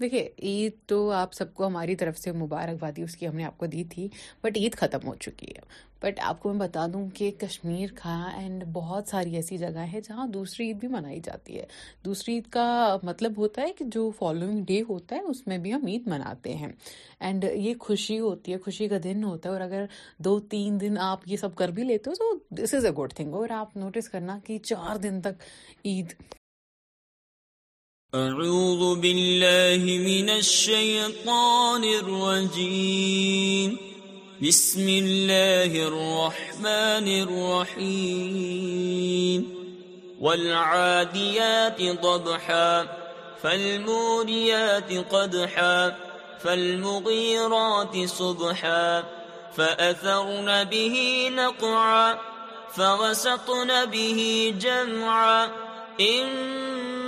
دیکھیے عید تو آپ سب کو ہماری طرف سے مبارکبادی اس کی ہم نے آپ کو دی تھی بٹ عید ختم ہو چکی ہے بٹ آپ کو میں بتا دوں کہ کشمیر کا اینڈ بہت ساری ایسی جگہ ہے جہاں دوسری عید بھی منائی جاتی ہے دوسری عید کا مطلب ہوتا ہے کہ جو فالوئنگ ڈے ہوتا ہے اس میں بھی ہم عید مناتے ہیں اینڈ یہ خوشی ہوتی ہے خوشی کا دن ہوتا ہے اور اگر دو تین دن آپ یہ سب کر بھی لیتے ہو تو this is a good thing اور آپ نوٹس کرنا کہ چار دن تک عید اعوذ باللہ من الشیطان الرجیم بسم اللہ الرحمن الرحیم والعادیات ضبحا فالموریات قدحا فالمغیرات صبحا فأثرن به نقعا فغسطن به جمعا ان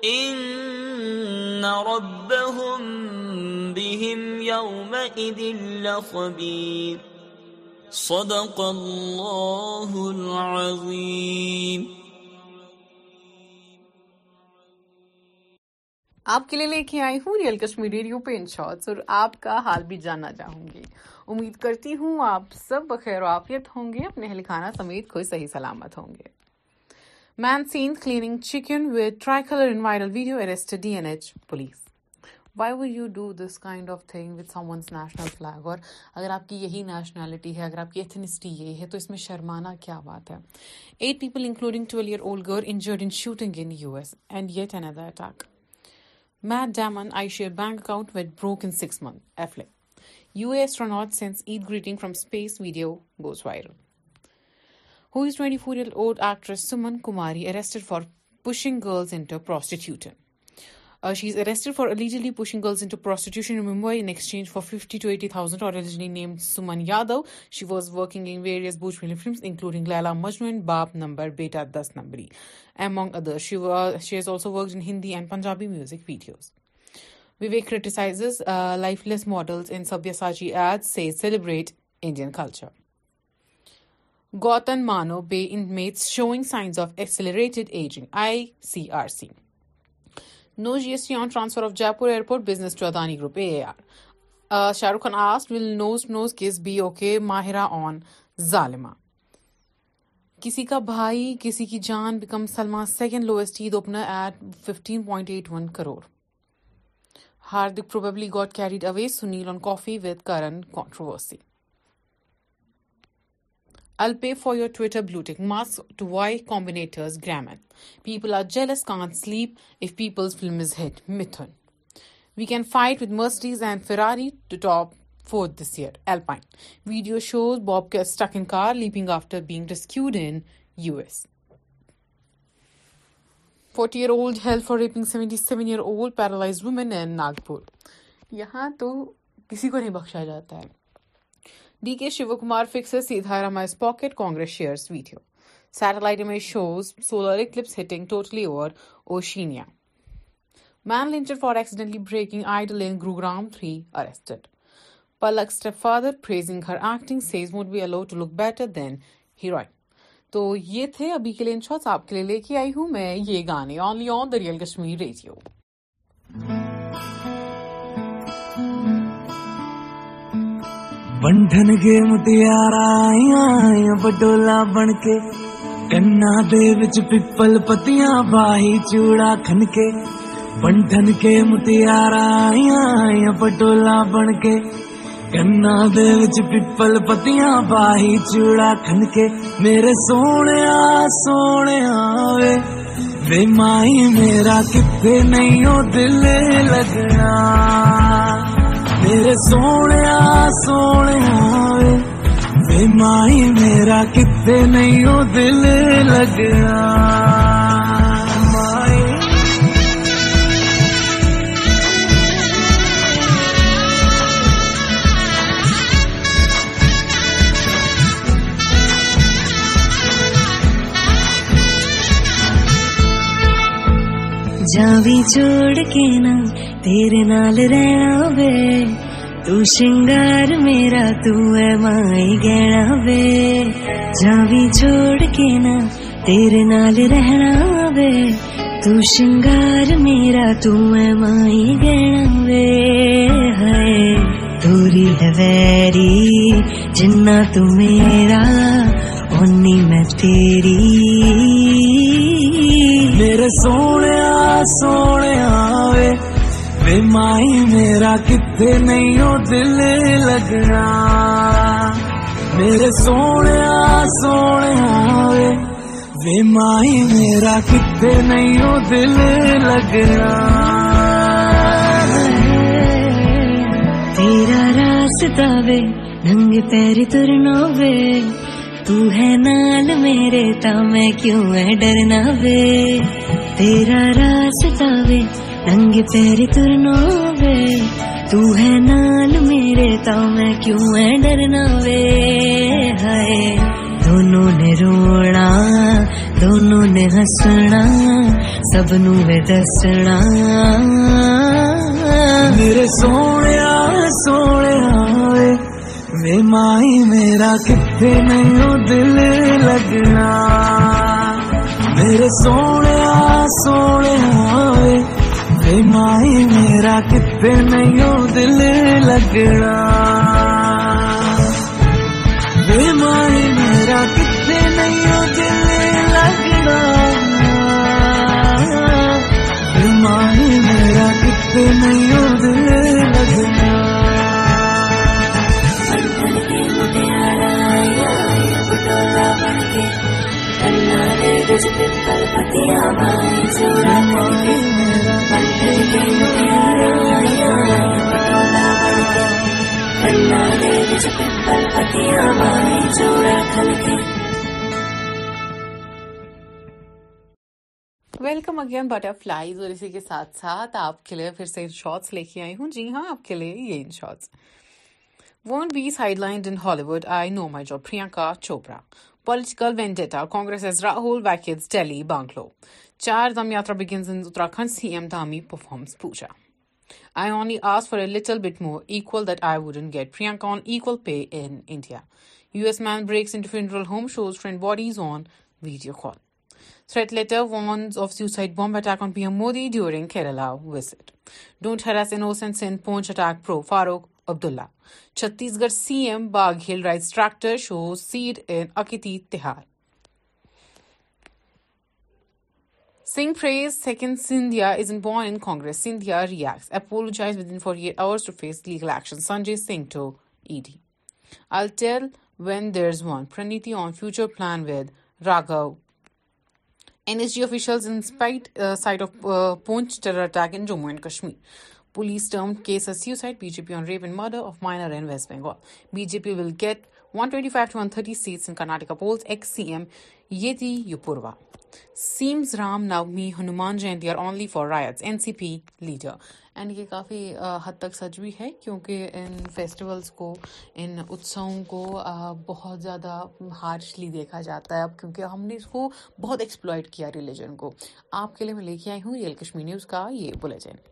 آپ کے لیے لے کے آئی ہوں ریئل کشمیر ریڈیو پہ ان شارٹس اور آپ کا حال بھی جاننا چاہوں گی امید کرتی ہوں آپ سب بخیر و عافیت ہوں گے اپنے اہل خانہ سمیت کوئی صحیح سلامت ہوں گے Man seen cleaning chicken with tricolor in viral video arrested DNH police. Why would you do this kind of thing with someone's national flag اور اگر آپ کی یہی نیشنلٹی ہے اگر آپ کی ایتھنسٹی یہ ہے تو اس میں شرمانا کیا بات ہے eight people including twelve year old girl injured in shooting in U S and yet another attack Matt Damon I share bank account with broke in six month Eiffel U S Ron sends Eid greeting from space video goes viral twenty four will old actress Suman Kumari arrested for pushing girls in prostitution she's arrested for الیگلیشنگ girls into prostitution in Mumbai in exchange for fifty two eighty thousand originally name Suman Yadav she was working in various بوجھ ملی films including Laila Majnu Baap Numbri Beta Dus Numbri Umang she is also work in Hindi and Punjabi music videos Vivek criticizes lifeless models in Sabyasachi as she celebrate Indian culture Gautam Manu be in met showing science of accelerated ageing no G S T on transfer of Jaipur airport business to Adani group Shah رخانوز نوز کس بی او کے ماہرا آن ظالما کسی کا بھائی Kisi Ki Jaan becomes Salman second lowest opener at fifteen point eight one crore ہاردکلی good create اویز Sunil on coffee with Karan controversy I'll pay for your Twitter blue tick Musk to Y combinators Grimes people are jealous can sleep if peoples film is hit Mithun we can fight with Mercedes and Ferrari to top for this year Alpine video shows bobcat leaping after forty year year in Nagpur یہاں تو کسی کو نہیں بخشا جاتا ہے D K Shiv Kumar fixes pocket Congress shares video satellite image shows solar eclipse hitting totally over Oceania man lynched for accidentally breaking idol in Gurugram three arrested Palak step father praising her acting says be to look better than heroine تو یہ تھے ابھی کے لیے ان آپ کے لیے لے کے آئی ہوں میں یہ گانے on the real Kashmir radio بنٹن متیا رائی پٹولا بن کے گنا دیپل پتی چوڑا کن کے متیار پٹولا بن کے کنچ پیپل پتیاں باہی چوڑا کن کے میرے سونے سونے بے مائی میرا کتنے نہیں دل لگا میرے سونے سونے بے مائی میرا کتنے نہیں وہ دل لگنا جا بھی جوڑ کے نا ترے نال رہنا وے تو شنگار میرا تو ہے مائی گہ جا بھی جوڑ کے نا ترے نال رہنا وے تنگار میرا تو ہے مائی گہ ہے توری دری جنا ترا این می تری سونے سونے وے مائی میرا کتنے نہیں دل لگنا میرے سونے سونے وے مائی میرا کتنے نہیں دل لگنا تیرا راستہ وے ننگے تیری ترنا وے تو ہے نال میرے تا میں کیوں ہے ڈرنا وے تیرا راستہ وے راس تنگ ترنا وے تو ہے نال میرے تا میں کیوں ہے ڈرنا وے ہائے دونوں نے رونا دونوں نے ہسنا سب نو دسنا میرے سونے سونے میں مائی میرا کتے نہیں دل لگنا میرے سونے سونے مائی میرا کتنے نہیں دل لگنا بے مائی میرا کتنے نہیں دل لگنا اگین بٹر فلائیز اور اسی کے ساتھ ساتھ آپ کے لیے پھر سے ان شارٹس لے کے آئی ہوں جی ہاں آپ کے لیے یہ in shorts won't be sideline in Hollywood I know my job Priyanka Chopra political vendetta Congress as Rahul ways daily Bangalore Char Dham Yatra begins in Uttarakhand C M Dhami performs puja I only ask for a little bit more equal that I wouldn't get Priyanka on equal pay India U S man breaks in Pearl home shows friend bodies on video call Threat letter warns of suicide bomb attack on PM Modi during Kerala visit. Don't harass innocents in Poonch attack pro Farooq Abdullah. Chhattisgarh CM Baghel rides tractor shows seed in Akiti Tihar. Singh prays second Sindhya isn't born in Congress. Sindhya reacts, apologized within 48 hours to face legal action. Sanjay Singh to ED. I'll tell when there's one. Praniti on future plan with Raghav N S G officials inside of Poonch terror attack and Kashmir police term case a suicide B J P on rape and murder of minor and west Bengal B J P will get one twenty five to one thirty seats in Karnataka polls ex C M یہ تھی یو Purva seems Ram Navami Hanuman Jayanti are only for riots N C P leader and یہ کافی حد تک سچ بھی ہے کیونکہ ان فیسٹیولس کو ان اتسوں کو بہت زیادہ ہارشلی دیکھا جاتا ہے اب کیونکہ ہم نے اس کو بہت ایکسپلائٹ کیا ریلیجن کو آپ کے لیے میں لے کے آئی ہوں ریئل کشمیر نیوز کا یہ بلیٹن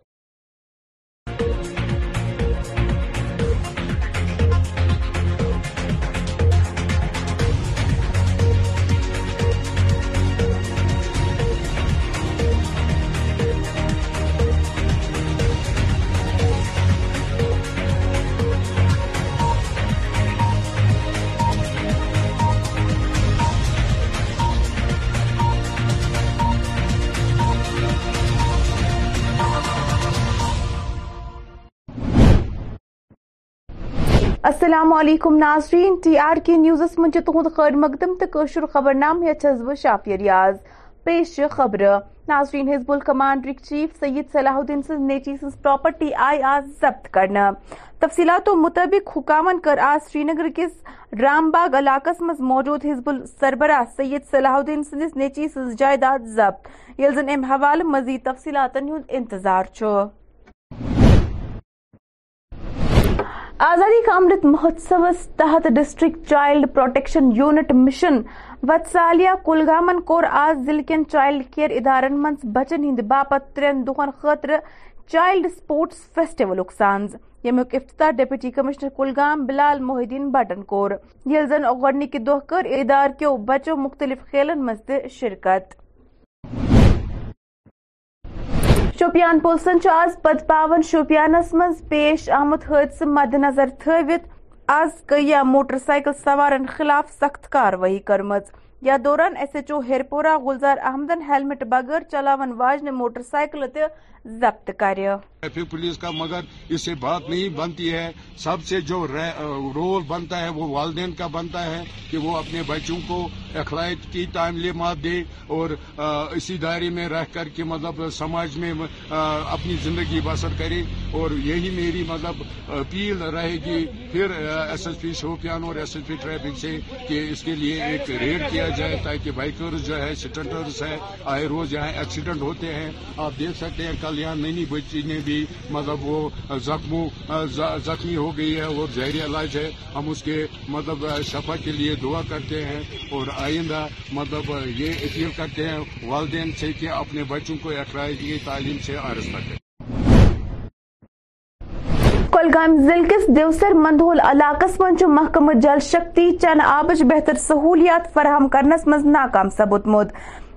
السلام علیکم ناظرین ٹی آر کے نیوزس من تہد خیر مقدم قشر خبر نام بہ شافیہ ریاض پیش خبر ناظرین حزب الکمانڈر چیف سید صلاح الدین سن نیچی پراپرٹی آئی آز ضبط کرنا تفصیلات و مطابق حکام کر آز سری نگر کس رام باغ علاقہ مز موجود حزب ال سربراہ سید صلاح الدین سندس نیچی سن جائیداد ضبط یل زن ام حوالہ مزید تفصیلات انتظار چھ آزادی کا امرت مہوتسو تحت district child protection unit mission Vatsalya کلگامن کور آز ضلع کن چائلڈ کیئر ادارن بچن ہند باپت ترین دہن خاطر چائلڈ سپورٹس فیسٹول سانز یوک افتتاح ڈپٹی کمشنر کلگام بلال محی الدین بٹن کور یل زن گونیكہ دہ کیو بچو مختلف كھیلن من شرکت شپ پولیسن آز پت پا شپ مز پیش آمت حدثہ مد نظر آز گیا موٹر سائیکل سوارن خلاف سخت کاروائی کرم دوران ایس ایچ او ہیرپورہ پورہ گلزار احمدن ہیلمٹ بغیر چلاون واجن موٹر سائیکل تیل ضبط کر ٹریفک پولیس کا مگر اس سے بات نہیں بنتی ہے سب سے جو رول بنتا ہے وہ والدین کا بنتا ہے کہ وہ اپنے بچوں کو اخلاق کی تعلیمات مات دے اور اسی دائرے میں رہ کر کے مطلب سماج میں اپنی زندگی بسر کرے اور یہی میری مطلب اپیل رہے گی پھر ایس ایس پی شوپیان اور ایس ایس پی ٹریفک سے کہ اس کے لیے ایک ریڈ کیا جائے تاکہ بائکرز جو ہے سٹنٹرز ہیں آئے روز یہاں ایکسیڈنٹ ہوتے ہیں آپ دیکھ سکتے ہیں کل نینی بچی نے بھی مطلب وہ زخموں زخمی ہو گئی ہے وہ زہری علاج ہے ہم اس کے مطلب شفا کے لیے دعا کرتے ہیں اور آئندہ مطلب یہ اپیل کرتے ہیں والدین سے کہ اپنے بچوں کو تعلیم سے کریں کلگام ضلع کس دیوسر مندھول علاقہ من محکمہ جل شکتی چن آبچ بہتر سہولیات فراہم کرنس مز ناکام ثبوت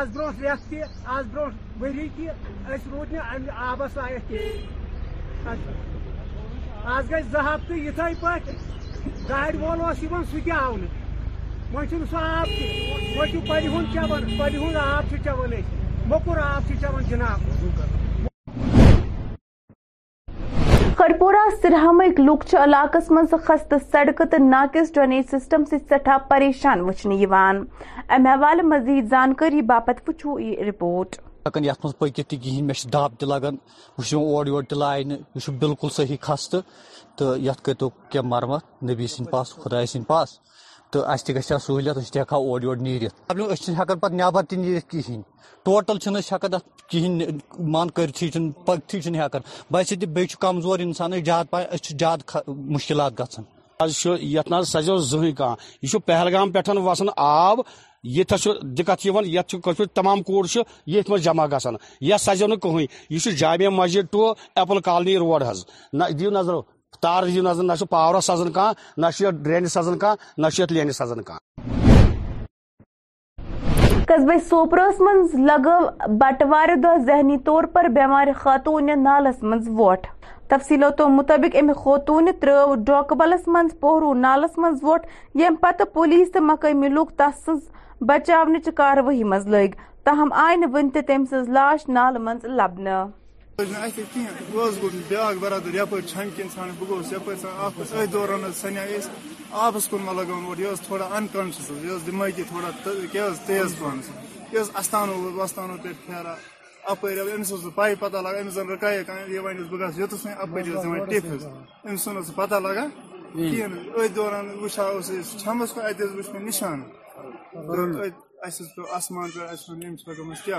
آز آبَس لایق کینٛہہ اچھا۔ آز رو زٕ ہفتہٕ لائق آج گئی وول یہ یِوان سُہ تہِ آو سُہ آب چھُ پہلے ہُنٛد چٮ۪وان آبان ہُنٛد آب چھِ چٮ۪وان جِناب کرپورہ سرہمک لکچ علاقس من خست سڑک تو ناقص ڈرینیج سسٹم سٹھا پریشان وچنے یوان ام حوالہ مزید زانکاری باپت وچو یہ رپورٹ ہکن یتھ مز پکت تہ کہین مے داب تہ لگان وچھو اور یور تہ لائن وچھو بالکل صحیح خست تو یتھ کتو کیا مرمت نبی سن پاس خدا سن پاس سہولت کِہیٖنۍ ٹوٹل مان مانتھی ویسے کمزور انسان اس زیادہ مشکلات گت نا سزیو زہن یہِ یہ پہلگام پہ وسان آب یہ دقت یتھ تمام کور جمع کٕہٕنۍ یہِ یہ Jamia Masjid to apple colony road نہ نظر تار دِیو نظر نہ چھُ پاورس سزان کانٛہہ نہ چھُ یتھ ڈرینہِ سزان کانٛہہ نہ چھُ یتھ لینہِ سزان قصبے سوپرس من لگو بٹوار دہ ذہنی طور پر بیمار خاتون نالس من ووٹ تفصیلو مطابق ام خاتون ترو ڈاکبلس من پہرو نالس من ووٹ یم پتہ پولیس تو مقامی لوگ تس سز بچاونچ کاروی من لگ تاہم آئی نی تم سز لاش نال من لبنہ بی باق برادر یپ چمکی سن بہت یپ آپ اتر سنا اس لگانا اوپر تھوڑا انکانشیس یہ دماغی تھوڑا تیز پہن یہ است وستانو پہ پھیارا اپنی پائی پتہ امس زن رکایا بہ ویسے بہت یوتھ ابری ٹھیک امس پتہ لگانا اتھ دوران وچاس چمبس کن اتانسمان پہ پہ گمس کیا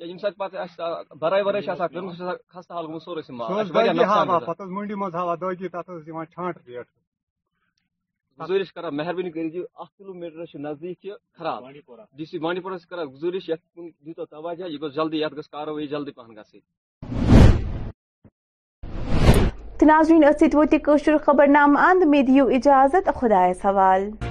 پورہ کران گُزٲرِش گوتھ کُن دیٖتو توجہ یہ گھس جلدی کاروائی جلدی پہن گی ناظرین خبر نام دِیِو اجازت خدی حوالہٕ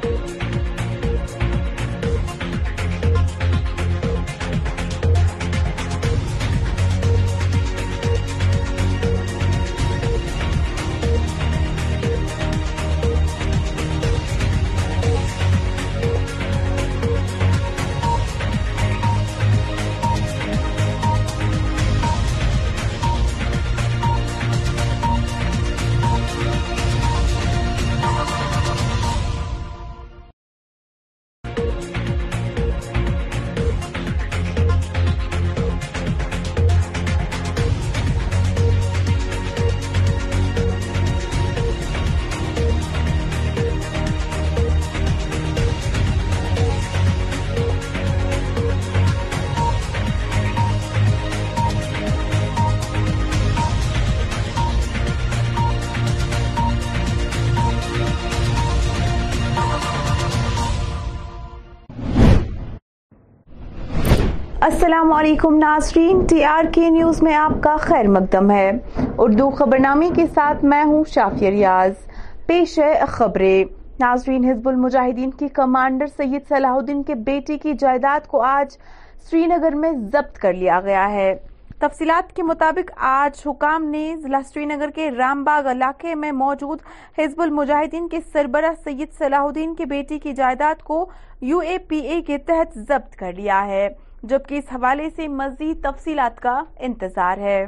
السلام علیکم ناظرین ٹی آر کے نیوز میں آپ کا خیر مقدم ہے اردو خبرنامے کے ساتھ میں ہوں شافیہ ریاض پیش ہے خبریں ناظرین حزب المجاہدین کی کمانڈر سید صلاح الدین کے بیٹی کی جائیداد کو آج سری نگر میں ضبط کر لیا گیا ہے تفصیلات کے مطابق آج حکام نے ضلع سری نگر کے رام باغ علاقے میں موجود حزب المجاہدین کے سربراہ سید صلاح الدین کے بیٹی کی جائیداد کو یو اے پی اے کے تحت ضبط کر لیا ہے جبکہ اس حوالے سے مزید تفصیلات کا انتظار ہے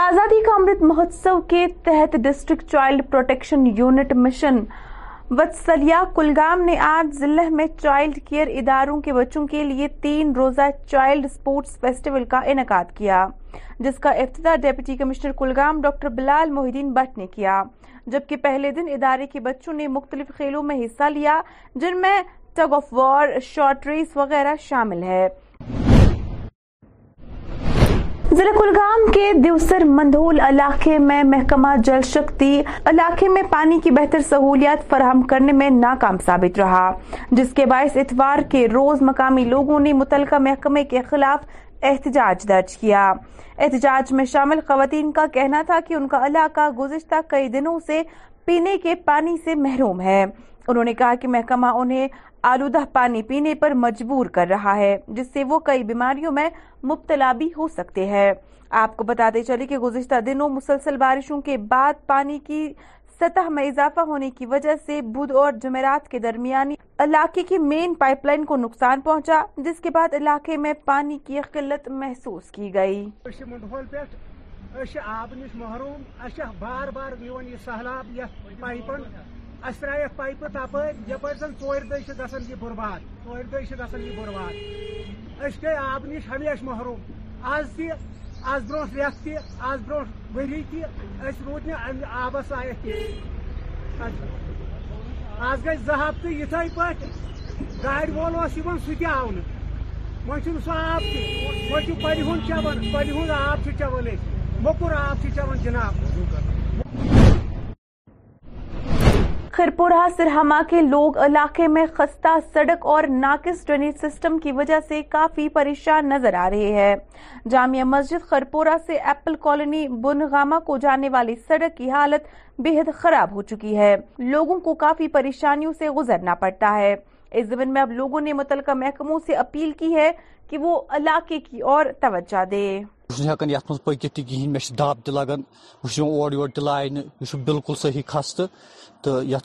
آزادی کا امرت مہوتسو کے تحت district child protection unit mission Vatsalya Kulgam نے آج ضلع میں چائلڈ کیئر اداروں کے بچوں کے لیے تین روزہ چائلڈ سپورٹس فیسٹیول کا انعقاد کیا جس کا افتتاح deputy commissioner Kulgam doctor Bilal Mohiuddin Bhat نے کیا جبکہ پہلے دن ادارے کے بچوں نے مختلف کھیلوں میں حصہ لیا جن میں tug of war short race وغیرہ شامل ہے ضلع کلگام کے دیوسر مندھول علاقے میں محکمہ جل شکتی علاقے میں پانی کی بہتر سہولیات فراہم کرنے میں ناکام ثابت رہا جس کے باعث اتوار کے روز مقامی لوگوں نے متعلقہ محکمے کے خلاف احتجاج درج کیا احتجاج میں شامل خواتین کا کہنا تھا کہ ان کا علاقہ گزشتہ کئی دنوں سے پینے کے پانی سے محروم ہے انہوں نے کہا کہ محکمہ انہیں آلودہ پانی پینے پر مجبور کر رہا ہے جس سے وہ کئی بیماریوں میں مبتلا بھی ہو سکتے ہیں آپ کو بتاتے چلے کہ گزشتہ دنوں مسلسل بارشوں کے بعد پانی کی سطح میں اضافہ ہونے کی وجہ سے بدھ اور جمعرات کے درمیانی علاقے کی مین پائپ لائن کو نقصان پہنچا جس کے بعد علاقے میں پانی کی قلت محسوس کی گئی اس پہ پائپہ تپ یپ زن ٹور دہ گھن یہ برباد ٹور دہ گھن یہ برباد اس گئی آب نش ہمیشہ محروم آز تہ آز برو ریت تہ آز برو وری تس رود آبس لائق تھی اچھا۔ آز گئی زفت یتھے پہ گاڑی وول اس سہ آؤ وہ آب تہ وہ پلہ ہند چون پلہ ہند آب چون مکر آب چون جناب خرپورہ سرہما کے لوگ علاقے میں خستہ سڑک اور ناقص ڈرینیج سسٹم کی وجہ سے کافی پریشان نظر آ رہے ہیں جامعہ مسجد خرپورہ سے ایپل کالونی بنغامہ کو جانے والی سڑک کی حالت بہت خراب ہو چکی ہے لوگوں کو کافی پریشانیوں سے گزرنا پڑتا ہے اس زمین میں اب لوگوں نے متعلقہ محکموں سے اپیل کی ہے کہ وہ علاقے کی اور توجہ دے بہت ہاتھ من پکین مب تا بس او لائن یہ بالکل صحیح خست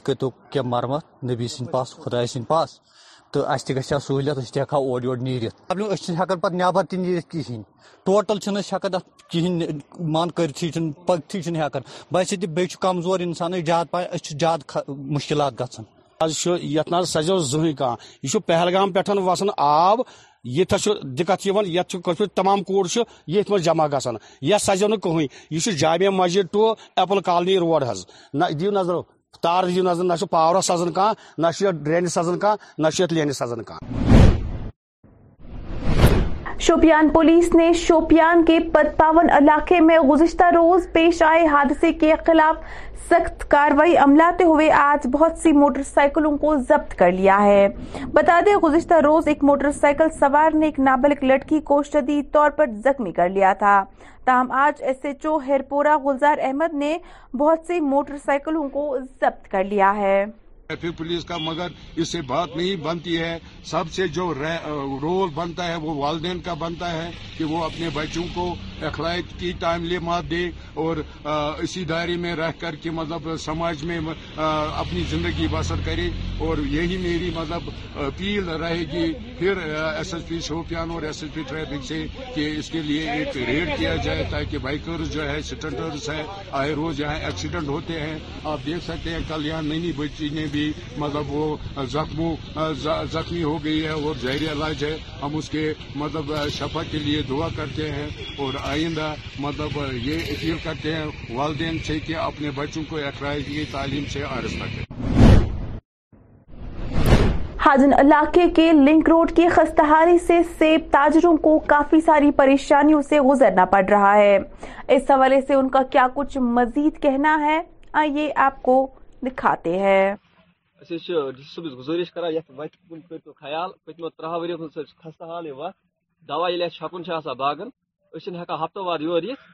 کرو کی مرمت نبی سدائے سا سہولیت نیرت ایر ہاتھ نبر تھی نیرت کہین ٹوٹل ہاتھ کہین مان ٹرتھی پکتھی چھکا بسے تک بیچ کمزور انسان زیادہ پہلے اس مشکلات گاشن آج یت نا سز زی پہلگام پہ وسان آب یہ دقت یہ تمام کور جمع یہ نا کہیں یہ Jamia Masjid to apple colony road حس نیو نظر تار دیو نظر نہ پاور سزان کھانا نہ ڈرین سزان کھانا نہ لینس سزان کھانا شوپیان پولیس نے شوپیان کے پتپاون علاقے میں گزشتہ روز پیش آئے حادثے کے خلاف سخت کاروائی عملاتے ہوئے آج بہت سی موٹر سائیکلوں کو ضبط کر لیا ہے بتا دیں گزشتہ روز ایک موٹر سائیکل سوار نے ایک نابالغ لڑکی کو شدید طور پر زخمی کر لیا تھا تاہم آج S H O Heerpora Gulzar Ahmad نے بہت سی موٹر سائیکلوں کو ضبط کر لیا ہے ٹریفک پولیس کا مگر اس سے بات نہیں بنتی ہے سب سے جو رول بنتا ہے وہ والدین کا بنتا ہے کہ وہ اپنے بچوں کو اخلاق کی ٹائملی مات دے اور اسی دائرے میں رہ کر کے مطلب سماج میں اپنی زندگی بسر کرے اور یہی میری مطلب اپیل رہے گی پھر ایس ایس پی شوپیان اور ایس ایس پی ٹریفک سے کہ اس کے لیے ایک ریڈ کیا جائے تاکہ بائکرز جو ہے سٹنٹرز ہیں آئے روز یہاں ایکسیڈنٹ ہوتے ہیں آپ دیکھ سکتے ہیں کل یہاں نینی بچی نے بھی مطلب وہ زخموں زخمی ہو گئی ہے اور زہری علاج ہے ہم اس کے مطلب شفا کے لیے دعا کرتے ہیں اور آئندہ مطلب یہ کرتے ہیں والدین سے کہ اپنے بچوں کو اخراجی تعلیم سے آرستہ کریں حاجن علاقے کے لنک روڈ کی خستہاری سے سیب تاجروں کو کافی ساری پریشانیوں سے گزرنا پڑ رہا ہے اس حوالے سے ان کا کیا کچھ مزید کہنا ہے آئیے آپ کو دکھاتے ہیں اچھا، گزارش کران پہ خیال پتمو ترہ ورین خستہ حال وت دوا یل چھپن باغن اس ہفتہ واد یور یت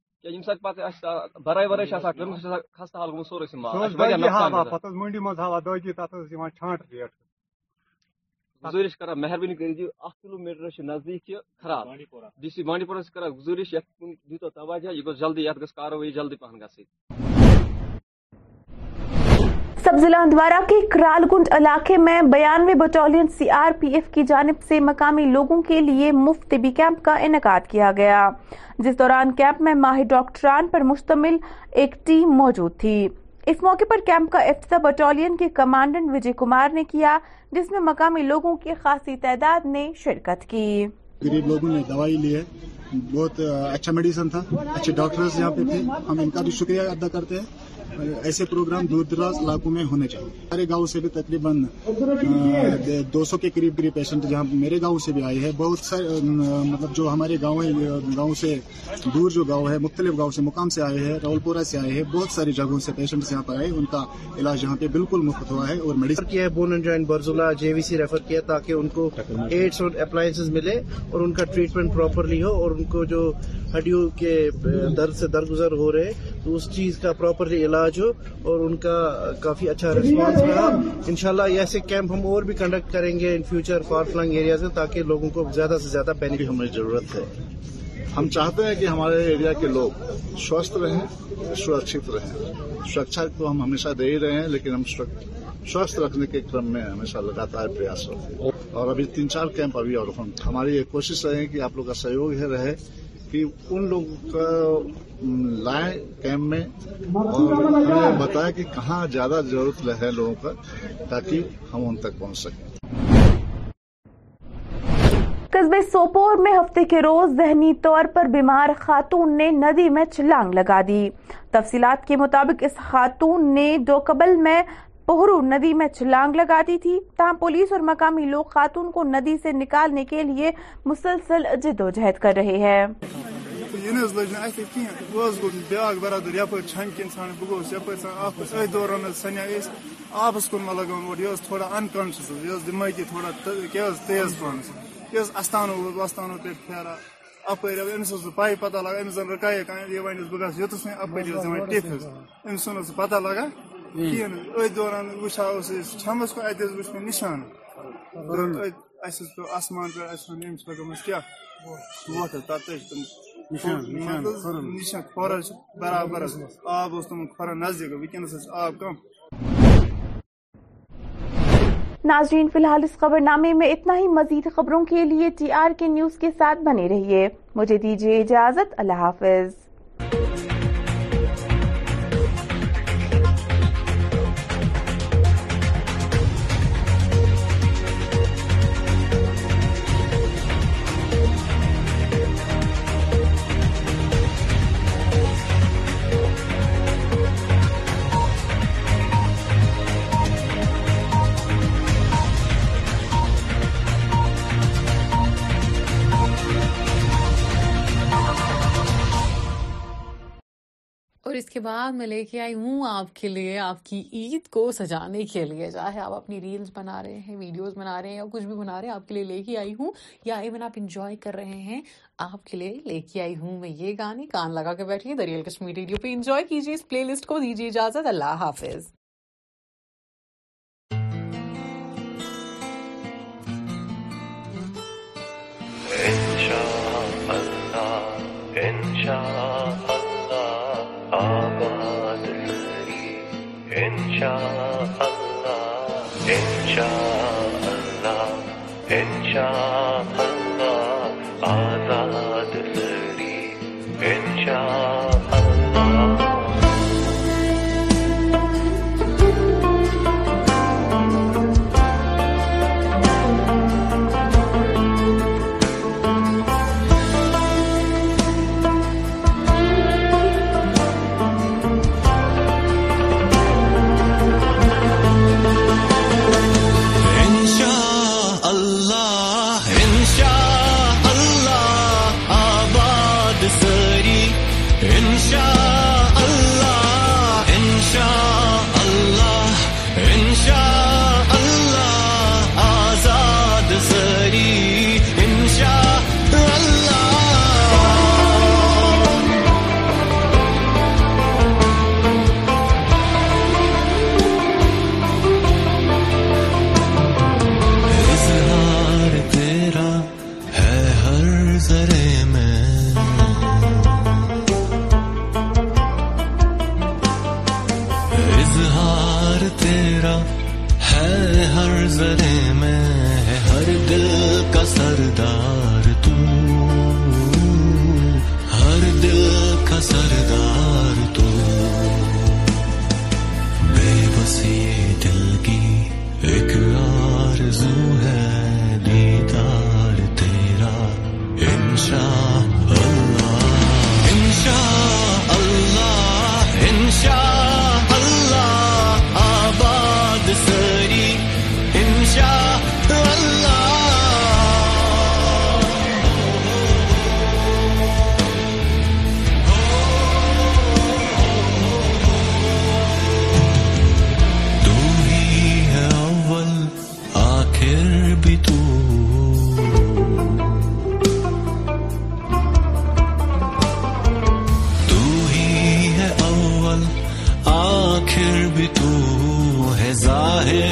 سرائے ویسا خستہ حال کر مہربانی کلو میٹر نزدیک خراب ڈی سی بانڈی پورہ سے کھانا دیتو توجہ یہ گھس جلدی کاروی جلدی پہن گی سب ضلع ہندوارہ کے کرال گنڈ علاقے میں بیانوے battalion C R P F کی جانب سے مقامی لوگوں کے لیے مفت طبی کیمپ کا انعقاد کیا گیا جس دوران کیمپ میں ماہر ڈاکٹران پر مشتمل ایک ٹیم موجود تھی اس موقع پر کیمپ کا افتتاح بٹالین کے کمانڈنٹ وجے کمار نے کیا جس میں مقامی لوگوں کی خاصی تعداد نے شرکت کی لوگوں نے دوائی بہت اچھا میڈیسن تھا اچھے ڈاکٹرز یہاں پہ تھے ہم ان کا بھی شکریہ کرتے ہیں ایسے پروگرام دور دراز علاقوں میں ہونے چاہیے ہمارے گاؤں سے بھی تقریباً دو سو کے قریب قریب پیشنٹ جہاں میرے گاؤں سے بھی آئے ہیں بہت سارے مطلب جو ہمارے گاؤں گاؤں سے دور جو گاؤں ہے مختلف گاؤں سے مقام سے آئے ہیں راول پورا سے آئے ہیں بہت ساری جگہوں سے پیشنٹ یہاں پر آئے ان کا علاج یہاں پہ بالکل مفت ہوا ہے اور میڈیسن کیا ہے bone and joint Barzulla J V C refer کیا تاکہ ان کو ایڈس اور اپلائنس ملے اور ان کا ٹریٹمنٹ پراپرلی ہو اور ان کو جو ہڈیوں کے درد سے درگزر ہو رہے تو اس چیز کا پراپرلی علاج ہو اور ان کا کافی اچھا ریسپانس ملا انشاءاللہ ایسے کیمپ ہم اور بھی کنڈکٹ کریں گے in future far flung areas میں تاکہ لوگوں کو زیادہ سے زیادہ بینیفٹ ہمیں ضرورت ہے ہم چاہتے ہیں کہ ہمارے ایریا کے لوگ سوستھ رہیں سرکشت رہیں سرکشا کو ہم ہمیشہ دے ہی رہے ہیں لیکن ہم سوستھ رکھنے کے کرم میں ہمیشہ لگاتار پریاس ہوں اور ابھی تین چار کیمپ ابھی اور ہماری یہ کوشش رہے کہ آپ لوگ کا ہے رہے کہ ان لوگوں کا لائیں بتایا کہ کہاں زیادہ ضرورت لوگوں کا تاکہ ہم ان تک پہنچ سکیں قصبے سوپور میں ہفتے کے روز ذہنی طور پر بیمار خاتون نے ندی میں چلانگ لگا دی تفصیلات کے مطابق اس خاتون نے دو میں پہرو ندی میں چھلانگ لگاتی تھی تاہم پولیس اور مقامی لوگ خاتون کو ندی سے نکالنے کے لیے مسلسل جد و جہد کر رہے ہیں ناظرین فی الحال اس خبر نامے میں اتنا ہی مزید خبروں کے لیے ٹی آر کے نیوز کے ساتھ بنے رہیے مجھے دیجیے اجازت اللہ حافظ اور اس کے بعد میں لے کے آئی ہوں آپ کے لیے آپ کی عید کو سجانے کے لیے چاہے آپ اپنی ریلز بنا رہے ہیں ویڈیوز بنا رہے ہیں یا کچھ بھی بنا رہے ہیں آپ کے لیے لے کے آئی ہوں یا ایون آپ انجوائے کر رہے ہیں آپ کے لیے لے کے آئی ہوں میں یہ گانے کان لگا کے بیٹھی دریال کشمیر ریڈیو پہ انجوائے کیجیے اس پلے لسٹ کو دیجیے اجازت اللہ حافظ شاء اللہ ان اللہ ان اللہ president.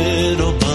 little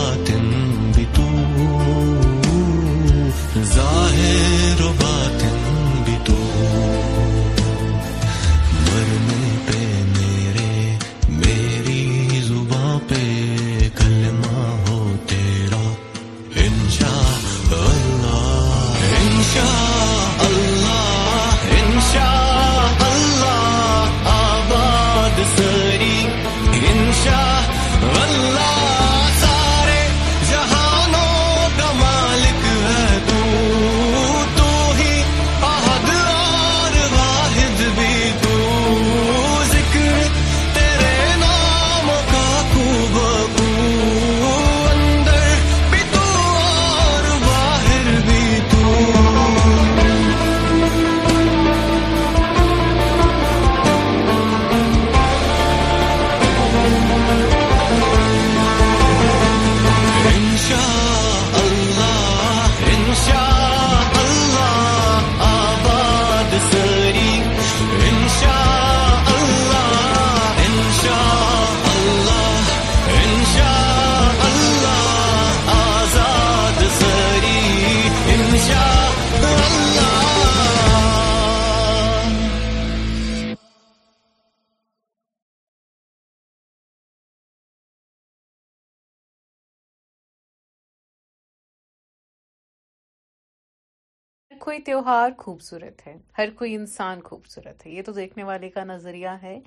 کوئی تیوہار خوبصورت ہے ہر کوئی انسان خوبصورت ہے یہ تو دیکھنے والے کا نظریہ ہے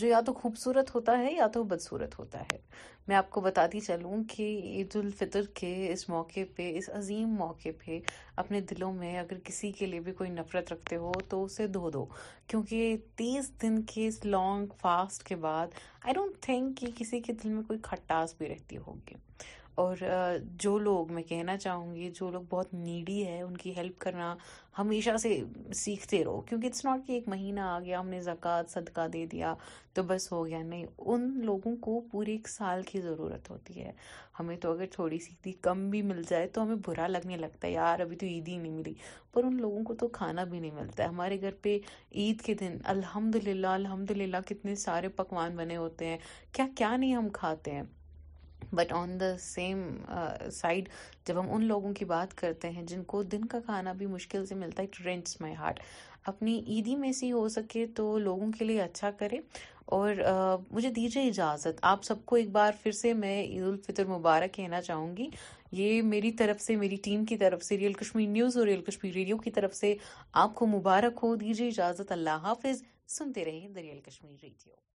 جو یا تو خوبصورت ہوتا ہے یا تو بدصورت ہوتا ہے میں آپ کو بتاتی چلوں کہ عید الفطر کے اس موقع پہ اس عظیم موقع پہ اپنے دلوں میں اگر کسی کے لیے بھی کوئی نفرت رکھتے ہو تو اسے دھو دو کیونکہ تیس دن کے اس لانگ فاسٹ کے بعد آئی ڈونٹ تھنک کہ کسی کے دل میں کوئی کھٹاس بھی رہتی ہوگی اور جو لوگ میں کہنا چاہوں گی جو لوگ بہت نیڈی ہے ان کی ہیلپ کرنا ہمیشہ سے سیکھتے رہو کیونکہ اٹس ناٹ کہ ایک مہینہ آ گیا ہم نے زکوٰۃ صدقہ دے دیا تو بس ہو گیا نہیں ان لوگوں کو پورے ایک سال کی ضرورت ہوتی ہے ہمیں تو اگر تھوڑی سی کم بھی مل جائے تو ہمیں برا لگنے لگتا ہے یار ابھی تو عید ہی نہیں ملی پر ان لوگوں کو تو کھانا بھی نہیں ملتا ہے ہمارے گھر پہ عید کے دن الحمد للہ الحمد للہ کتنے سارے پکوان بنے ہوتے ہیں کیا کیا نہیں ہم کھاتے ہیں but on the same side جب ہم ان لوگوں کی بات کرتے ہیں جن کو دن کا کھانا بھی مشکل سے ملتا ہے مائی ہارٹ اپنی عیدی میں سے ہو سکے تو لوگوں کے لیے اچھا کرے اور مجھے دیجیے اجازت آپ سب کو ایک بار پھر سے میں عید الفطر مبارک کہنا چاہوں گی یہ میری طرف سے میری ٹیم کی طرف سے ریئل کشمیر نیوز اور ریئل کشمیر ریڈیو کی طرف سے آپ کو مبارک ہو دیجیے اجازت اللہ حافظ سنتے رہیں دا ریئل کشمیر ریڈیو